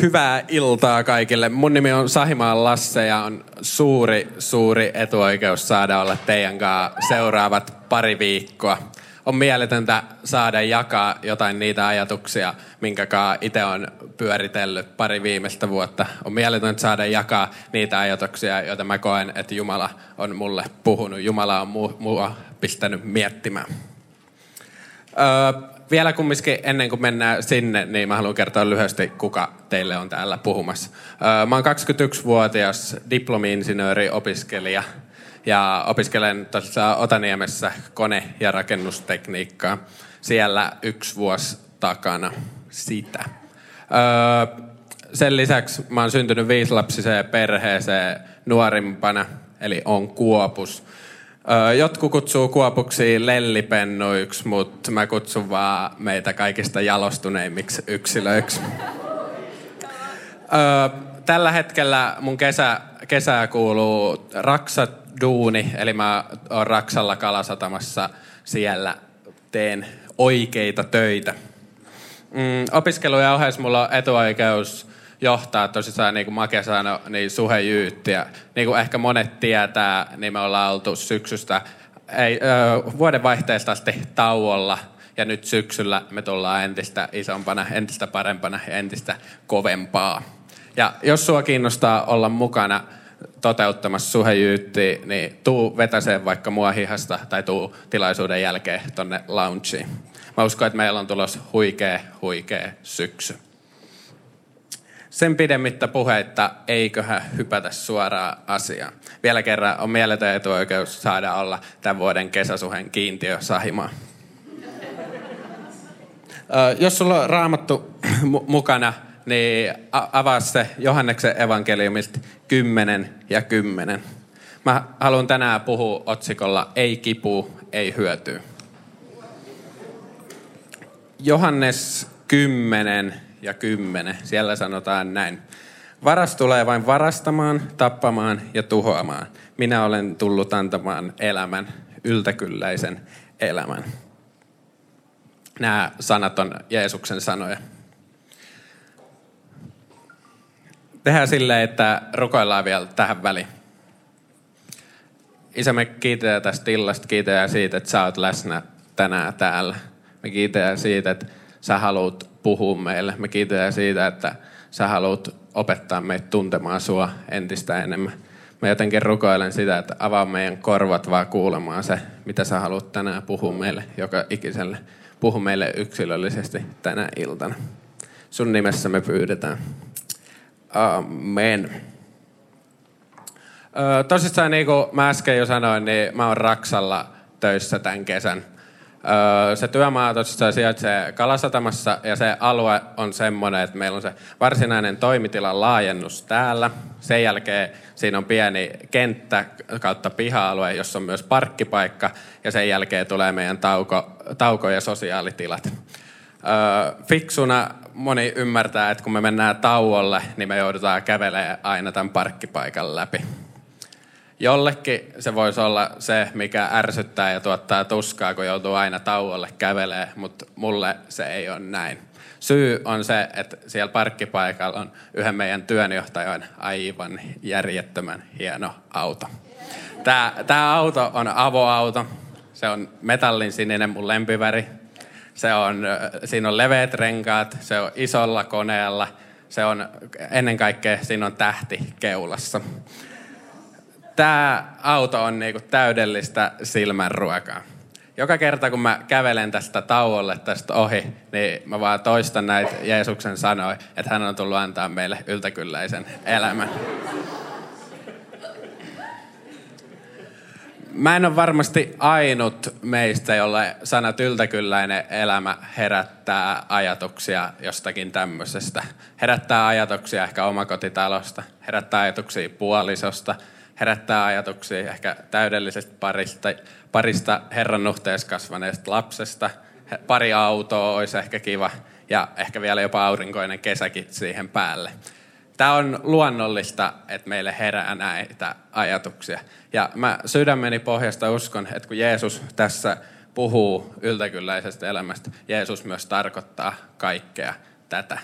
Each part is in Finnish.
Hyvää iltaa kaikille. Mun nimi on Sahimaan Lasse ja on suuri, suuri etuoikeus saada olla teidän kanssa seuraavat pari viikkoa. On mieletöntä saada jakaa jotain niitä ajatuksia, minkä itse on pyöritellyt pari viimeistä vuotta. On mieletöntä saada jakaa niitä ajatuksia, joita mä koen, että Jumala on mulle puhunut. Jumala on mua pistänyt miettimään. Öö, vielä kumminkin ennen kuin mennään sinne, niin mä haluan kertoa lyhyesti, kuka teille on täällä puhumassa. Mä oon 21-vuotias diplomi-insinööri, opiskelija ja opiskelen tuossa Otaniemessä kone- ja rakennustekniikkaa. Siellä yksi vuosi takana sitä. Sen lisäksi mä oon syntynyt viisilapsiseen perheeseen nuorimpana, eli on kuopus. Jotkut kutsuu kuopuksi lellipennuiksi, mutta mä kutsun vaan meitä kaikista jalostuneimmiksi yksilöiksi. Tällä hetkellä mun kesä, kesää kuuluu Raksa duuni, eli mä oon Raksalla kalasatamassa siellä teen oikeita töitä. Mm, opiskelujen ohessa mulla on etuoikeus johtaa tosissaan, niin kuin Make sanoi, niin suhejyyttiä. Niin kuin ehkä monet tietää, niin me ollaan oltu syksystä, ei, ö, vuodenvaihteesta asti tauolla. Ja nyt syksyllä me tullaan entistä isompana, entistä parempana ja entistä kovempaa. Ja jos sua kiinnostaa olla mukana toteuttamassa suhejyyttiä, niin tuu vetäseen vaikka mua hihasta tai tuu tilaisuuden jälkeen tonne loungeen. Mä uskon, että meillä on tulossa huikea, huikea syksy. Sen pidemmittä puheitta eiköhän hypätä suoraan asiaan. Vielä kerran on mieletön etuoikeus saada olla tämän vuoden kesäsuhen kiintiö Sahimaa. Jos sulla on raamattu mukana, niin avaa se Johanneksen evankeliumista 10 ja 10. Mä haluan tänään puhua otsikolla Ei kipu, ei hyötyä. Johannes 10 ja 10. Siellä sanotaan näin. Varas tulee vain varastamaan, tappamaan ja tuhoamaan. Minä olen tullut antamaan elämän, yltäkylläisen elämän. Nämä sanat on Jeesuksen sanoja. Tehdään silleen, että rukoillaan vielä tähän väliin. Isä, me kiitetään tästä illasta, kiitetään siitä, että sä oot läsnä tänään täällä. Me kiitetään siitä, että sä haluat puhua meille. Me kiitetään siitä, että sä haluat opettaa meitä tuntemaan sua entistä enemmän. Mä jotenkin rukoilen sitä, että avaa meidän korvat vaan kuulemaan se, mitä sä haluat tänään puhua meille, joka ikiselle. Puhu meille yksilöllisesti tänä iltana. Sun nimessä me pyydetään. Amen. Tosissaan niin kuin mä äsken jo sanoin, niin mä oon Raksalla töissä tämän kesän. Se työmaa tosiaan sijaitsee Kalasatamassa ja se alue on semmoinen, että meillä on se varsinainen toimitilan laajennus täällä. Sen jälkeen siinä on pieni kenttä kautta piha-alue, jossa on myös parkkipaikka ja sen jälkeen tulee meidän tauko, tauko- ja sosiaalitilat. Fiksuna moni ymmärtää, että kun me mennään tauolle, niin me joudutaan kävelemään aina tämän parkkipaikan läpi. Jollekin se voisi olla se, mikä ärsyttää ja tuottaa tuskaa, kun joutuu aina tauolle kävelee, mutta mulle se ei ole näin. Syy on se, että siellä parkkipaikalla on yhden meidän työnjohtajan aivan järjettömän hieno auto. Tämä, auto on avoauto. Se on metallin sininen mun lempiväri. Se on, siinä on leveät renkaat, se on isolla koneella. Se on ennen kaikkea, siinä on tähti keulassa tämä auto on niinku täydellistä silmänruokaa. Joka kerta kun mä kävelen tästä tauolle tästä ohi, niin mä vaan toistan näitä Jeesuksen sanoja, että hän on tullut antaa meille yltäkylläisen elämän. Mä en ole varmasti ainut meistä, jolle sanat yltäkylläinen elämä herättää ajatuksia jostakin tämmöisestä. Herättää ajatuksia ehkä omakotitalosta, herättää ajatuksia puolisosta, herättää ajatuksia ehkä täydellisestä parista, parista Herran nuhteessa kasvaneesta lapsesta. Pari autoa olisi ehkä kiva ja ehkä vielä jopa aurinkoinen kesäkin siihen päälle. Tämä on luonnollista, että meille herää näitä ajatuksia. Ja mä sydämeni pohjasta uskon, että kun Jeesus tässä puhuu yltäkylläisestä elämästä, Jeesus myös tarkoittaa kaikkea tätä.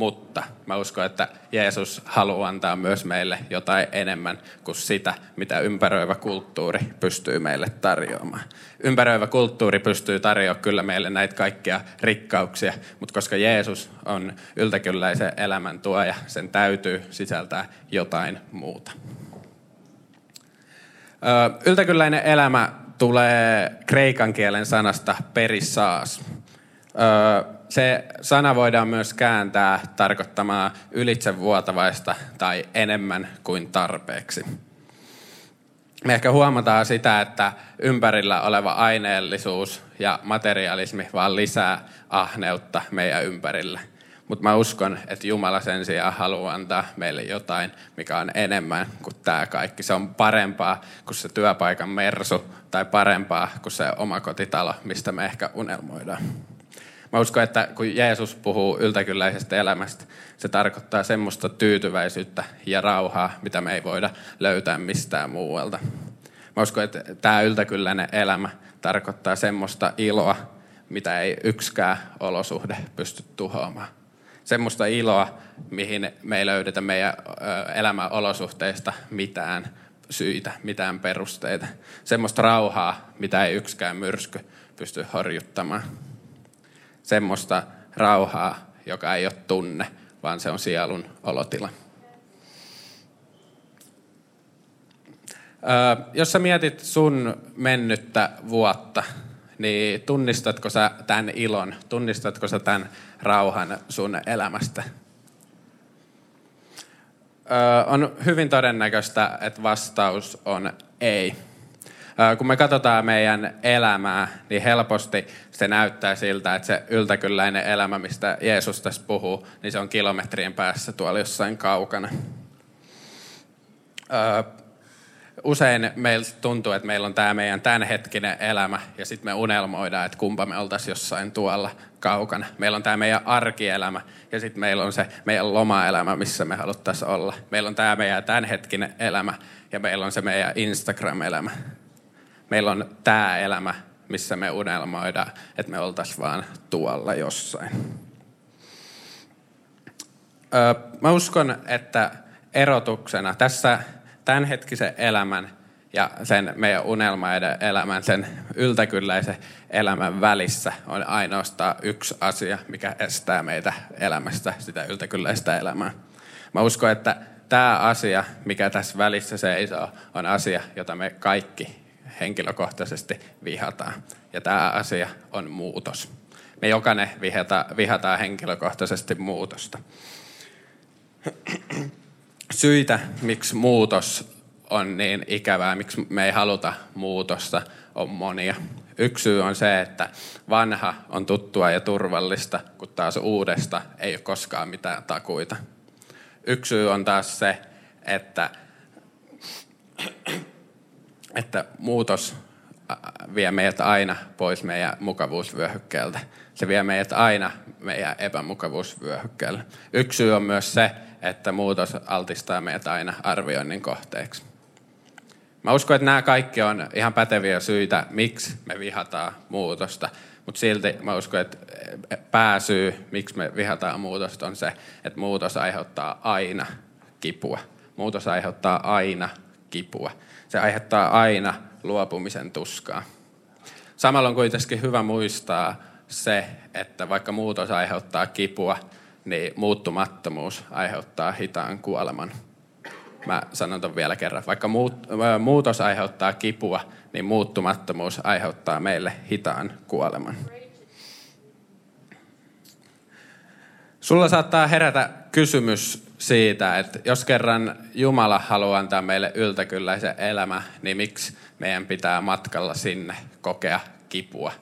Mutta mä uskon, että Jeesus haluaa antaa myös meille jotain enemmän kuin sitä, mitä ympäröivä kulttuuri pystyy meille tarjoamaan. Ympäröivä kulttuuri pystyy tarjoamaan kyllä meille näitä kaikkia rikkauksia, mutta koska Jeesus on yltäkylläisen elämän tuoja, sen täytyy sisältää jotain muuta. Yltäkylläinen elämä tulee kreikan kielen sanasta perissaas se sana voidaan myös kääntää tarkoittamaan ylitsevuotavaista tai enemmän kuin tarpeeksi. Me ehkä huomataan sitä, että ympärillä oleva aineellisuus ja materialismi vaan lisää ahneutta meidän ympärillä. Mutta mä uskon, että Jumala sen sijaan haluaa antaa meille jotain, mikä on enemmän kuin tämä kaikki. Se on parempaa kuin se työpaikan mersu tai parempaa kuin se oma kotitalo, mistä me ehkä unelmoidaan. Mä uskon, että kun Jeesus puhuu yltäkylläisestä elämästä, se tarkoittaa semmoista tyytyväisyyttä ja rauhaa, mitä me ei voida löytää mistään muualta. Mä uskon, että tämä yltäkylläinen elämä tarkoittaa semmoista iloa, mitä ei yksikään olosuhde pysty tuhoamaan. Semmoista iloa, mihin me ei löydetä meidän elämän olosuhteista mitään syitä, mitään perusteita. Semmoista rauhaa, mitä ei yksikään myrsky pysty horjuttamaan semmoista rauhaa, joka ei ole tunne, vaan se on sielun olotila. Öö, jos sä mietit sun mennyttä vuotta, niin tunnistatko sä tämän ilon, tunnistatko sä tämän rauhan sun elämästä? On hyvin todennäköistä, että vastaus on ei kun me katsotaan meidän elämää, niin helposti se näyttää siltä, että se yltäkylläinen elämä, mistä Jeesus tässä puhuu, niin se on kilometrien päässä tuolla jossain kaukana. Usein meillä tuntuu, että meillä on tämä meidän tämänhetkinen elämä ja sitten me unelmoidaan, että kumpa me oltaisiin jossain tuolla kaukana. Meillä on tämä meidän arkielämä ja sitten meillä on se meidän lomaelämä, missä me haluttaisiin olla. Meillä on tämä meidän tämänhetkinen elämä ja meillä on se meidän Instagram-elämä meillä on tämä elämä, missä me unelmoidaan, että me oltaisiin vaan tuolla jossain. Öö, mä uskon, että erotuksena tässä tämänhetkisen elämän ja sen meidän unelmaiden elämän, sen yltäkylläisen elämän välissä on ainoastaan yksi asia, mikä estää meitä elämästä sitä yltäkylläistä elämää. Mä uskon, että tämä asia, mikä tässä välissä seisoo, on asia, jota me kaikki henkilökohtaisesti vihataan. Ja tämä asia on muutos. Me jokainen vihata, vihataan henkilökohtaisesti muutosta. Syitä, miksi muutos on niin ikävää, miksi me ei haluta muutosta, on monia. Yksi syy on se, että vanha on tuttua ja turvallista, kun taas uudesta ei ole koskaan mitään takuita. Yksi syy on taas se, että että muutos vie meidät aina pois meidän mukavuusvyöhykkeeltä. Se vie meidät aina meidän epämukavuusvyöhykkeelle. Yksi syy on myös se, että muutos altistaa meidät aina arvioinnin kohteeksi. Mä uskon, että nämä kaikki on ihan päteviä syitä, miksi me vihataan muutosta. Mutta silti mä uskon, että pääsyy, miksi me vihataan muutosta, on se, että muutos aiheuttaa aina kipua. Muutos aiheuttaa aina kipua se aiheuttaa aina luopumisen tuskaa. Samalla on kuitenkin hyvä muistaa se, että vaikka muutos aiheuttaa kipua, niin muuttumattomuus aiheuttaa hitaan kuoleman. Mä sanon ton vielä kerran. Vaikka muutos aiheuttaa kipua, niin muuttumattomuus aiheuttaa meille hitaan kuoleman. Sulla saattaa herätä kysymys siitä, että jos kerran Jumala haluaa antaa meille yltäkylläisen elämä, niin miksi meidän pitää matkalla sinne kokea kipua?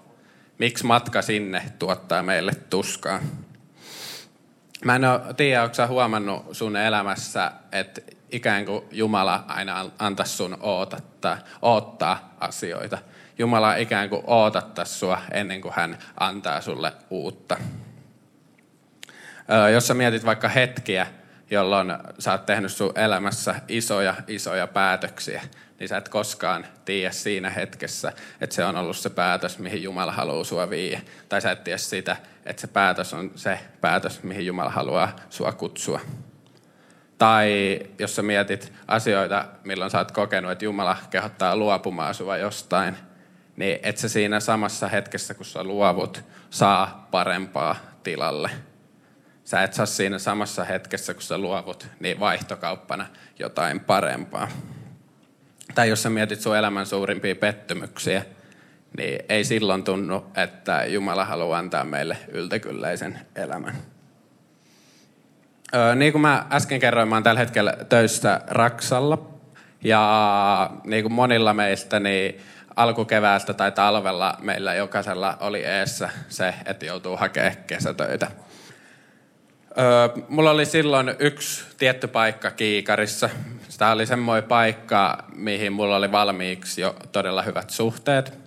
Miksi matka sinne tuottaa meille tuskaa? Mä en ole, tiedä, onko huomannut sun elämässä, että ikään kuin Jumala aina antaisi sun ootata, oottaa asioita. Jumala ikään kuin ootattaa sua ennen kuin hän antaa sulle uutta. Jos sä mietit vaikka hetkiä, jolloin sä oot tehnyt sun elämässä isoja, isoja päätöksiä, niin sä et koskaan tiedä siinä hetkessä, että se on ollut se päätös, mihin Jumala haluaa sua viiä. Tai sä et tiedä sitä, että se päätös on se päätös, mihin Jumala haluaa sua kutsua. Tai jos sä mietit asioita, milloin sä oot kokenut, että Jumala kehottaa luopumaan sua jostain, niin et sä siinä samassa hetkessä, kun sä luovut, saa parempaa tilalle. Sä et saa siinä samassa hetkessä, kun sä luovut, niin vaihtokauppana jotain parempaa. Tai jos sä mietit sun elämän suurimpia pettymyksiä, niin ei silloin tunnu, että Jumala haluaa antaa meille yltäkylläisen elämän. Öö, niin kuin mä äsken kerroin, mä oon tällä hetkellä töissä Raksalla. Ja niin kuin monilla meistä, niin alkukeväästä tai talvella meillä jokaisella oli eessä se, että joutuu hakemaan kesätöitä. Öö, mulla oli silloin yksi tietty paikka Kiikarissa. Tämä oli semmoinen paikka, mihin mulla oli valmiiksi jo todella hyvät suhteet.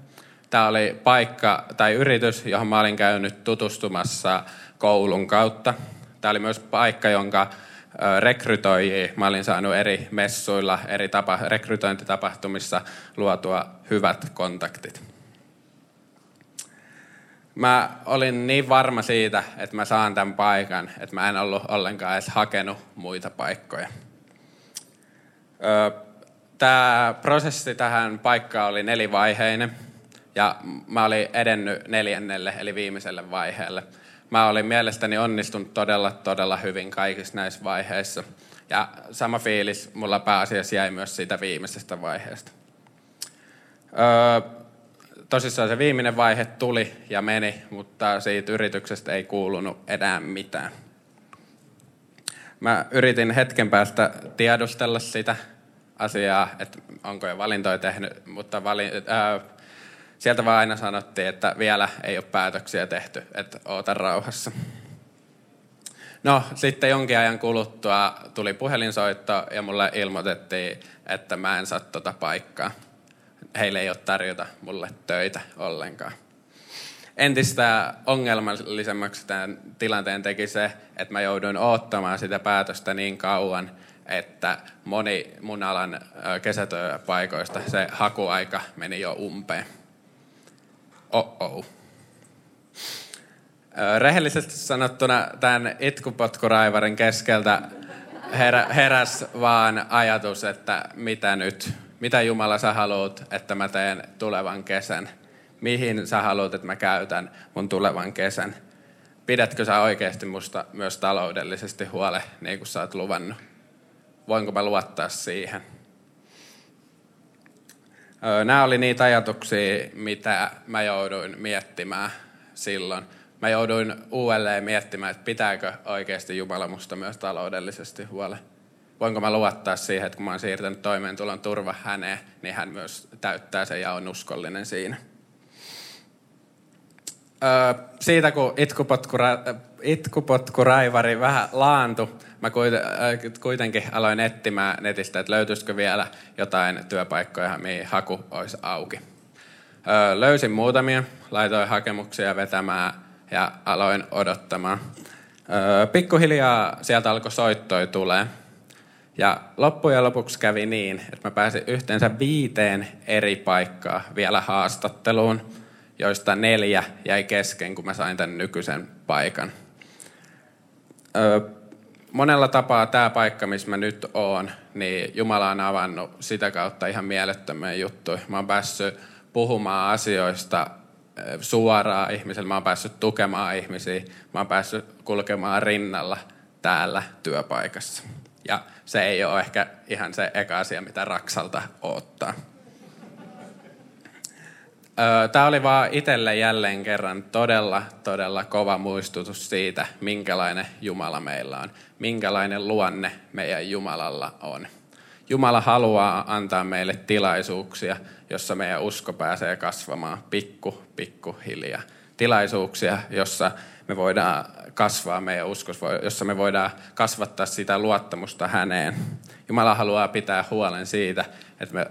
Tämä oli paikka tai yritys, johon mä olin käynyt tutustumassa koulun kautta. Tämä oli myös paikka, jonka rekrytoijia. Mä olin saanut eri messuilla, eri tapa, rekrytointitapahtumissa luotua hyvät kontaktit. Mä olin niin varma siitä, että mä saan tämän paikan, että mä en ollut ollenkaan edes hakenut muita paikkoja. Tämä prosessi tähän paikkaan oli nelivaiheinen ja mä olin edennyt neljännelle eli viimeiselle vaiheelle – mä olin mielestäni onnistunut todella, todella hyvin kaikissa näissä vaiheissa. Ja sama fiilis mulla pääasiassa jäi myös siitä viimeisestä vaiheesta. Öö, tosissaan se viimeinen vaihe tuli ja meni, mutta siitä yrityksestä ei kuulunut enää mitään. Mä yritin hetken päästä tiedustella sitä asiaa, että onko jo valintoja tehnyt, mutta vali, ää, sieltä vaan aina sanottiin, että vielä ei ole päätöksiä tehty, että oota rauhassa. No, sitten jonkin ajan kuluttua tuli puhelinsoitto ja mulle ilmoitettiin, että mä en saa tota paikkaa. Heille ei ole tarjota mulle töitä ollenkaan. Entistä ongelmallisemmaksi tämän tilanteen teki se, että mä jouduin odottamaan sitä päätöstä niin kauan, että moni mun alan kesätyöpaikoista se hakuaika meni jo umpeen oh-oh. Rehellisesti sanottuna tämän itkupotkuraivarin keskeltä herä, heräs vaan ajatus, että mitä nyt, mitä Jumala sä haluat, että mä teen tulevan kesän. Mihin sä haluat, että mä käytän mun tulevan kesän. Pidätkö sä oikeasti musta myös taloudellisesti huole, niin kuin sä oot luvannut? Voinko mä luottaa siihen? Nämä oli niitä ajatuksia, mitä mä jouduin miettimään silloin. Mä jouduin uudelleen miettimään, että pitääkö oikeasti Jumala musta myös taloudellisesti huole. Voinko mä luottaa siihen, että kun mä oon siirtänyt toimeentulon turva häneen, niin hän myös täyttää sen ja on uskollinen siinä. Öö, siitä kun itkupotkura, itkupotkuraivari vähän laantui, mä kuitenkin aloin etsimään netistä, että löytyisikö vielä jotain työpaikkoja, mihin haku olisi auki. Löysin muutamia, laitoin hakemuksia vetämään ja aloin odottamaan. Pikkuhiljaa sieltä alkoi soittoi tulee. Ja loppujen lopuksi kävi niin, että mä pääsin yhteensä viiteen eri paikkaa vielä haastatteluun, joista neljä jäi kesken, kun mä sain tämän nykyisen paikan monella tapaa tämä paikka, missä mä nyt oon, niin Jumala on avannut sitä kautta ihan mielettömiä juttuja. Mä oon päässyt puhumaan asioista suoraan ihmisille, mä oon päässyt tukemaan ihmisiä, mä oon päässyt kulkemaan rinnalla täällä työpaikassa. Ja se ei ole ehkä ihan se eka asia, mitä Raksalta ottaa. Tämä oli vaan itselle jälleen kerran todella, todella kova muistutus siitä, minkälainen Jumala meillä on. Minkälainen luonne meidän Jumalalla on. Jumala haluaa antaa meille tilaisuuksia, jossa meidän usko pääsee kasvamaan pikku, pikku hiljaa. Tilaisuuksia, jossa me voidaan kasvaa meidän uskossa, jossa me voidaan kasvattaa sitä luottamusta häneen. Jumala haluaa pitää huolen siitä, että me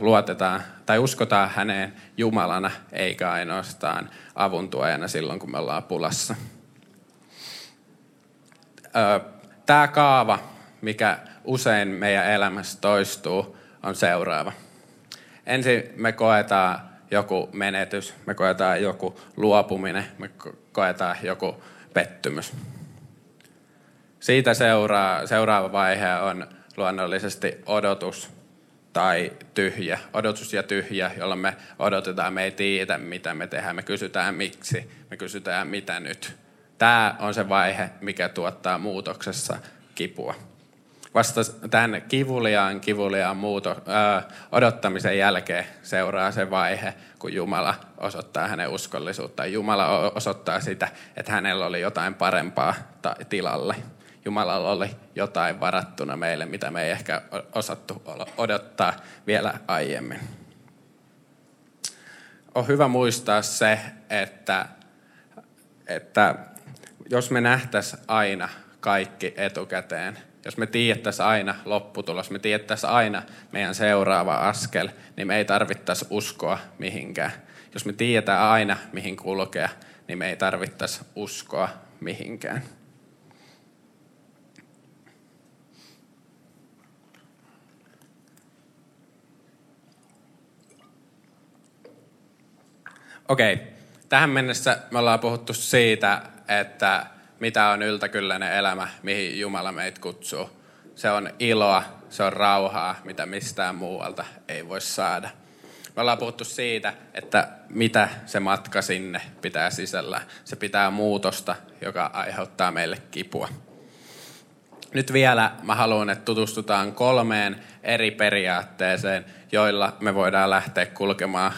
luotetaan tai uskotaan häneen Jumalana, eikä ainoastaan avuntuojana silloin, kun me ollaan pulassa. Tämä kaava, mikä usein meidän elämässä toistuu, on seuraava. Ensin me koetaan joku menetys, me koetaan joku luopuminen, me koetaan joku pettymys. Siitä seuraa, seuraava vaihe on luonnollisesti odotus tai tyhjä. Odotus ja tyhjä, jolla me odotetaan, me ei tiedä mitä me tehdään, me kysytään miksi, me kysytään mitä nyt. Tämä on se vaihe, mikä tuottaa muutoksessa kipua. Vasta tämän kivuliaan, kivuliaan muuto, ää, odottamisen jälkeen seuraa se vaihe, kun Jumala osoittaa hänen uskollisuutta. Jumala osoittaa sitä, että hänellä oli jotain parempaa tilalle. Jumalalla oli jotain varattuna meille, mitä me ei ehkä osattu odottaa vielä aiemmin. On hyvä muistaa se, että, että jos me nähtäisiin aina kaikki etukäteen, jos me tiedettäisiin aina lopputulos, me tiedettäisiin aina meidän seuraava askel, niin me ei tarvittaisi uskoa mihinkään. Jos me tiedetään aina, mihin kulkea, niin me ei tarvittaisi uskoa mihinkään. Okei, tähän mennessä me ollaan puhuttu siitä, että mitä on yltäkylläinen elämä, mihin Jumala meitä kutsuu. Se on iloa, se on rauhaa, mitä mistään muualta ei voi saada. Me ollaan puhuttu siitä, että mitä se matka sinne pitää sisällä. Se pitää muutosta, joka aiheuttaa meille kipua. Nyt vielä mä haluan, että tutustutaan kolmeen eri periaatteeseen, joilla me voidaan lähteä kulkemaan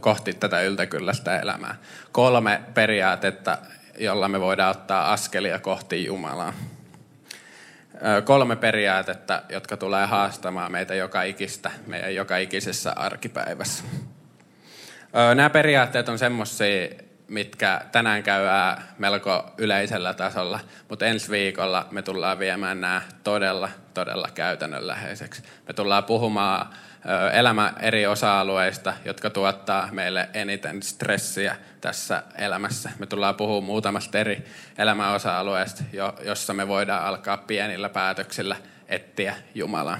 kohti tätä yltäkylläistä elämää. Kolme periaatetta, jolla me voidaan ottaa askelia kohti Jumalaa. Kolme periaatetta, jotka tulee haastamaan meitä joka ikistä, meidän joka ikisessä arkipäivässä. Nämä periaatteet on semmoisia, mitkä tänään käydään melko yleisellä tasolla, mutta ensi viikolla me tullaan viemään nämä todella, todella käytännönläheiseksi. Me tullaan puhumaan elämä eri osa-alueista, jotka tuottaa meille eniten stressiä tässä elämässä. Me tullaan puhumaan muutamasta eri elämäosa-alueesta, jossa me voidaan alkaa pienillä päätöksillä etsiä Jumalaa.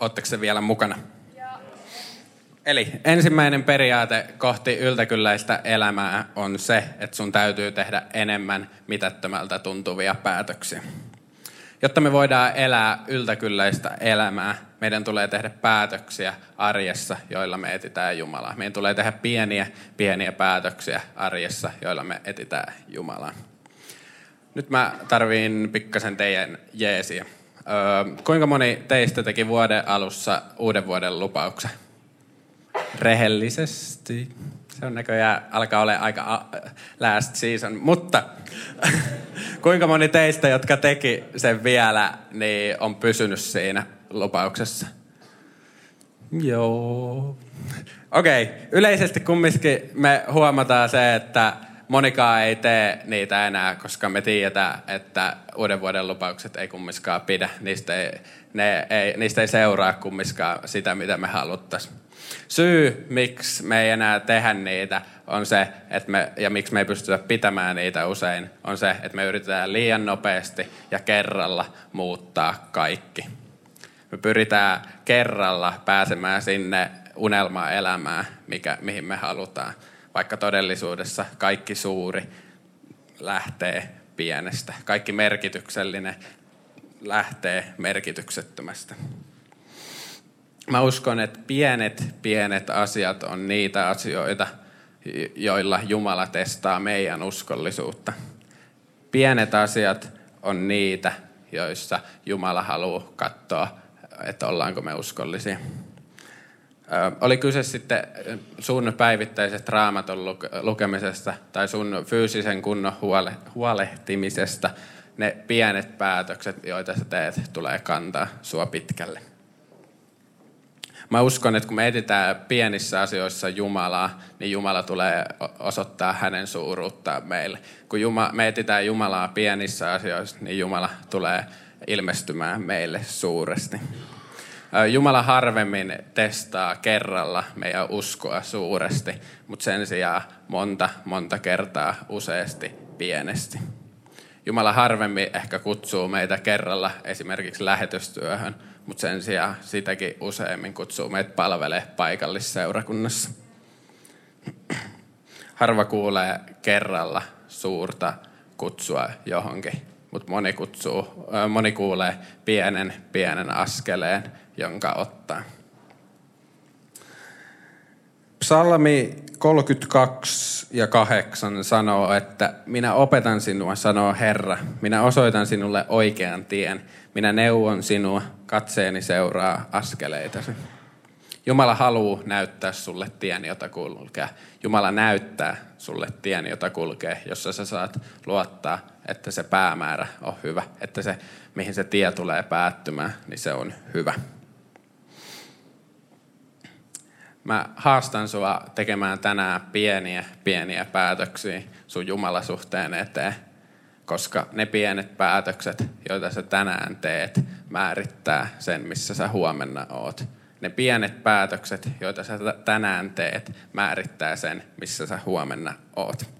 Oletteko se vielä mukana? Eli ensimmäinen periaate kohti yltäkylläistä elämää on se, että sun täytyy tehdä enemmän mitättömältä tuntuvia päätöksiä. Jotta me voidaan elää yltäkylläistä elämää, meidän tulee tehdä päätöksiä arjessa, joilla me etitään Jumalaa. Meidän tulee tehdä pieniä, pieniä päätöksiä arjessa, joilla me etitään Jumalaa. Nyt mä tarviin pikkasen teidän jeesiä. Öö, kuinka moni teistä teki vuoden alussa uuden vuoden lupauksen? Rehellisesti. Se on näköjään, alkaa olla aika last season. Mutta kuinka moni teistä, jotka teki sen vielä, niin on pysynyt siinä lupauksessa? Joo. Okei, okay. yleisesti kumminkin me huomataan se, että monikaan ei tee niitä enää, koska me tiedetään, että uuden vuoden lupaukset ei kummiskaan pidä. Niistä ei, ne ei, niistä ei seuraa kummiskaan sitä, mitä me haluttaisiin. Syy, miksi me ei enää tehdä niitä, on se, että me, ja miksi me ei pystytä pitämään niitä usein, on se, että me yritetään liian nopeasti ja kerralla muuttaa kaikki. Me pyritään kerralla pääsemään sinne unelma-elämään, mikä, mihin me halutaan. Vaikka todellisuudessa kaikki suuri lähtee pienestä. Kaikki merkityksellinen lähtee merkityksettömästä. Mä uskon, että pienet, pienet asiat on niitä asioita, joilla Jumala testaa meidän uskollisuutta. Pienet asiat on niitä, joissa Jumala haluaa katsoa, että ollaanko me uskollisia. Oli kyse sitten sun päivittäisestä raamaton lukemisesta tai sun fyysisen kunnon huolehtimisesta, ne pienet päätökset, joita sä teet, tulee kantaa sua pitkälle. Mä uskon, että kun me etsitään pienissä asioissa Jumalaa, niin Jumala tulee osoittaa hänen suuruuttaan meille. Kun Juma, me etsitään Jumalaa pienissä asioissa, niin Jumala tulee ilmestymään meille suuresti. Jumala harvemmin testaa kerralla meidän uskoa suuresti, mutta sen sijaan monta, monta kertaa useasti pienesti. Jumala harvemmin ehkä kutsuu meitä kerralla esimerkiksi lähetystyöhön, mutta sen sijaan sitäkin useimmin kutsuu meitä palvelee paikallisseurakunnassa. Harva kuulee kerralla suurta kutsua johonkin, mutta moni, kutsuu, moni kuulee pienen pienen askeleen, jonka ottaa. Psalmi 32 ja 8 sanoo, että minä opetan sinua, sanoo Herra. Minä osoitan sinulle oikean tien. Minä neuvon sinua, katseeni seuraa askeleitasi. Jumala haluaa näyttää sulle tien, jota kulkee. Jumala näyttää sulle tien, jota kulkee, jossa sä saat luottaa, että se päämäärä on hyvä, että se, mihin se tie tulee päättymään, niin se on hyvä. Mä haastan sua tekemään tänään pieniä, pieniä päätöksiä sun Jumalasuhteen eteen, koska ne pienet päätökset, joita sä tänään teet, määrittää sen, missä sä huomenna oot. Ne pienet päätökset, joita sä tänään teet, määrittää sen, missä sä huomenna oot.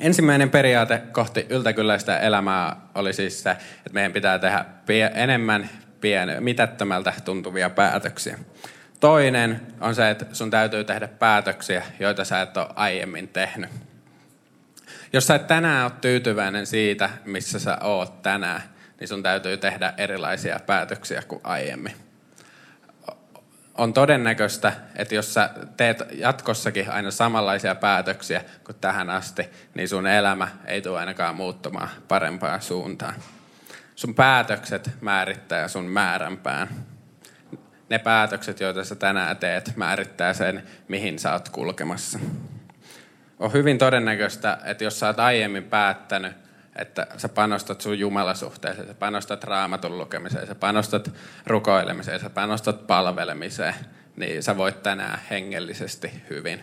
Ensimmäinen periaate kohti yltäkylläistä elämää oli siis se, että meidän pitää tehdä enemmän pien- mitättömältä tuntuvia päätöksiä. Toinen on se, että sun täytyy tehdä päätöksiä, joita sä et ole aiemmin tehnyt. Jos sä et tänään ole tyytyväinen siitä, missä sä oot tänään, niin sun täytyy tehdä erilaisia päätöksiä kuin aiemmin on todennäköistä, että jos sä teet jatkossakin aina samanlaisia päätöksiä kuin tähän asti, niin sun elämä ei tule ainakaan muuttumaan parempaan suuntaan. Sun päätökset määrittää sun määränpään. Ne päätökset, joita sä tänään teet, määrittää sen, mihin sä oot kulkemassa. On hyvin todennäköistä, että jos sä oot aiemmin päättänyt, että sä panostat sun jumalasuhteeseen, sä panostat raamatun lukemiseen, sä panostat rukoilemiseen, sä panostat palvelemiseen, niin sä voit tänään hengellisesti hyvin.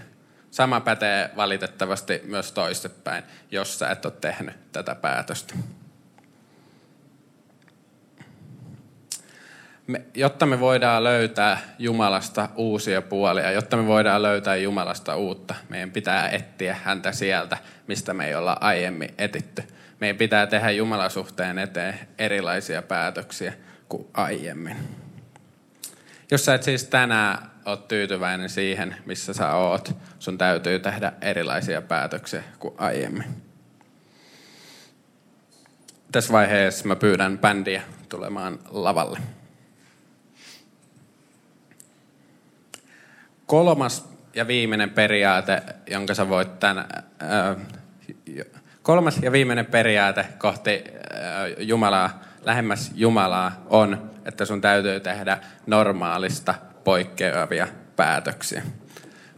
Sama pätee valitettavasti myös toistepäin, jos sä et ole tehnyt tätä päätöstä. Me, jotta me voidaan löytää Jumalasta uusia puolia, jotta me voidaan löytää Jumalasta uutta, meidän pitää etsiä häntä sieltä, mistä me ei olla aiemmin etitty meidän pitää tehdä Jumalasuhteen eteen erilaisia päätöksiä kuin aiemmin. Jos sä et siis tänään ole tyytyväinen siihen, missä sä oot, sun täytyy tehdä erilaisia päätöksiä kuin aiemmin. Tässä vaiheessa mä pyydän bändiä tulemaan lavalle. Kolmas ja viimeinen periaate, jonka sä voit tänään, Kolmas ja viimeinen periaate kohti äh, Jumalaa, lähemmäs Jumalaa on, että sun täytyy tehdä normaalista poikkeavia päätöksiä.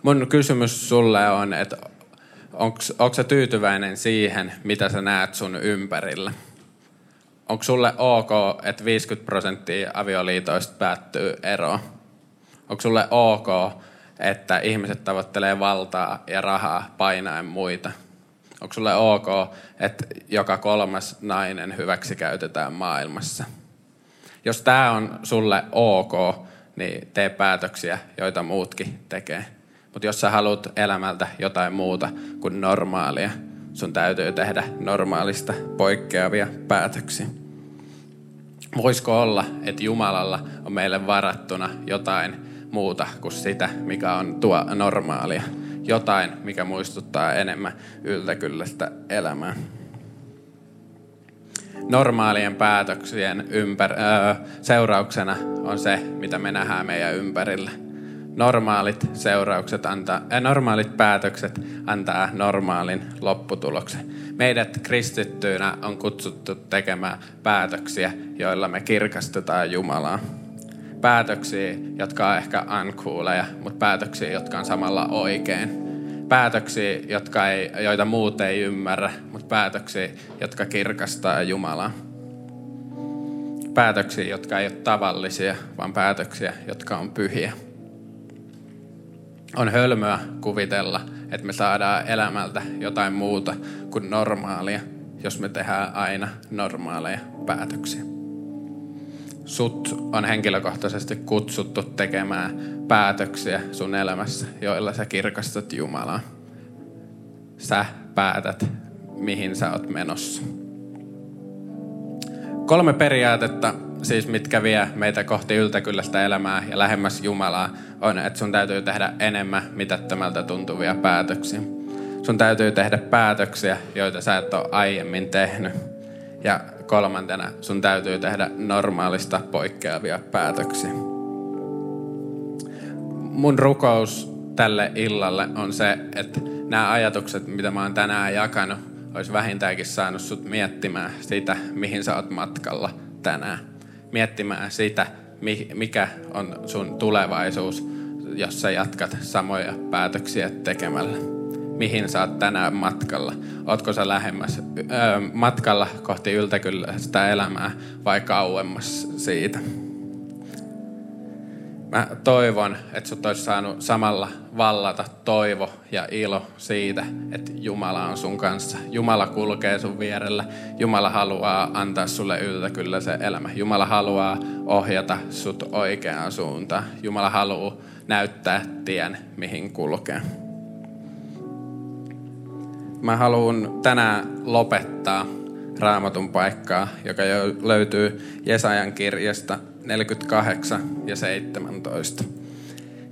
Mun kysymys sulle on, että onko sä tyytyväinen siihen, mitä sä näet sun ympärillä? Onko sulle ok, että 50 prosenttia avioliitoista päättyy eroon? Onko sulle ok, että ihmiset tavoittelee valtaa ja rahaa painaen muita? Onko sulle ok, että joka kolmas nainen hyväksi käytetään maailmassa? Jos tämä on sulle ok, niin tee päätöksiä, joita muutkin tekee. Mutta jos sä haluat elämältä jotain muuta kuin normaalia, sun täytyy tehdä normaalista poikkeavia päätöksiä. Voisiko olla, että Jumalalla on meille varattuna jotain muuta kuin sitä, mikä on tuo normaalia? jotain, mikä muistuttaa enemmän yltäkyllästä elämää. Normaalien päätöksien ympär, öö, seurauksena on se, mitä me nähdään meidän ympärillä. Normaalit seuraukset antaa, äh, normaalit päätökset antaa normaalin lopputuloksen. Meidät kristittyinä on kutsuttu tekemään päätöksiä, joilla me kirkastetaan Jumalaa päätöksiä, jotka on ehkä uncooleja, mutta päätöksiä, jotka on samalla oikein. Päätöksiä, jotka ei, joita muut ei ymmärrä, mutta päätöksiä, jotka kirkastaa Jumalaa. Päätöksiä, jotka ei ole tavallisia, vaan päätöksiä, jotka on pyhiä. On hölmöä kuvitella, että me saadaan elämältä jotain muuta kuin normaalia, jos me tehdään aina normaaleja päätöksiä. Sut on henkilökohtaisesti kutsuttu tekemään päätöksiä sun elämässä, joilla sä kirkastat Jumalaa. Sä päätät, mihin sä oot menossa. Kolme periaatetta, siis mitkä vie meitä kohti yltäkyllästä elämää ja lähemmäs Jumalaa, on, että sun täytyy tehdä enemmän mitättömältä tuntuvia päätöksiä. Sun täytyy tehdä päätöksiä, joita sä et ole aiemmin tehnyt. Ja kolmantena sun täytyy tehdä normaalista poikkeavia päätöksiä. Mun rukous tälle illalle on se, että nämä ajatukset, mitä mä oon tänään jakanut, olisi vähintäänkin saanut sut miettimään sitä, mihin sä oot matkalla tänään. Miettimään sitä, mikä on sun tulevaisuus, jos sä jatkat samoja päätöksiä tekemällä. Mihin sä oot tänään matkalla? Ootko sä lähemmäs öö, matkalla kohti yltäkylläistä elämää vai kauemmas siitä? Mä toivon, että sut olisi saanut samalla vallata toivo ja ilo siitä, että Jumala on sun kanssa. Jumala kulkee sun vierellä. Jumala haluaa antaa sulle yltä kyllä se elämä. Jumala haluaa ohjata sut oikeaan suuntaan. Jumala haluaa näyttää tien, mihin kulkee. Mä haluan tänään lopettaa raamatun paikkaa, joka jo löytyy Jesajan kirjasta 48 ja 17.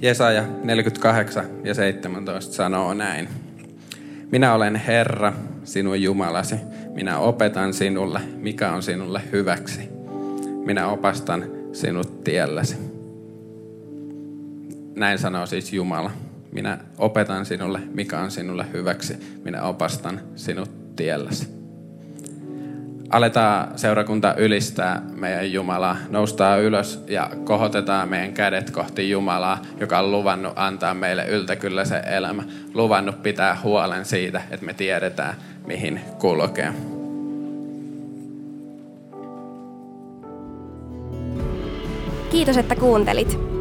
Jesaja 48 ja 17 sanoo näin. Minä olen Herra, sinun Jumalasi. Minä opetan sinulle, mikä on sinulle hyväksi. Minä opastan sinut tielläsi. Näin sanoo siis Jumala. Minä opetan sinulle, mikä on sinulle hyväksi. Minä opastan sinut tielläsi aletaan seurakunta ylistää meidän Jumalaa, noustaa ylös ja kohotetaan meidän kädet kohti Jumalaa, joka on luvannut antaa meille yltäkyllä se elämä, luvannut pitää huolen siitä, että me tiedetään, mihin kulkee. Kiitos, että kuuntelit.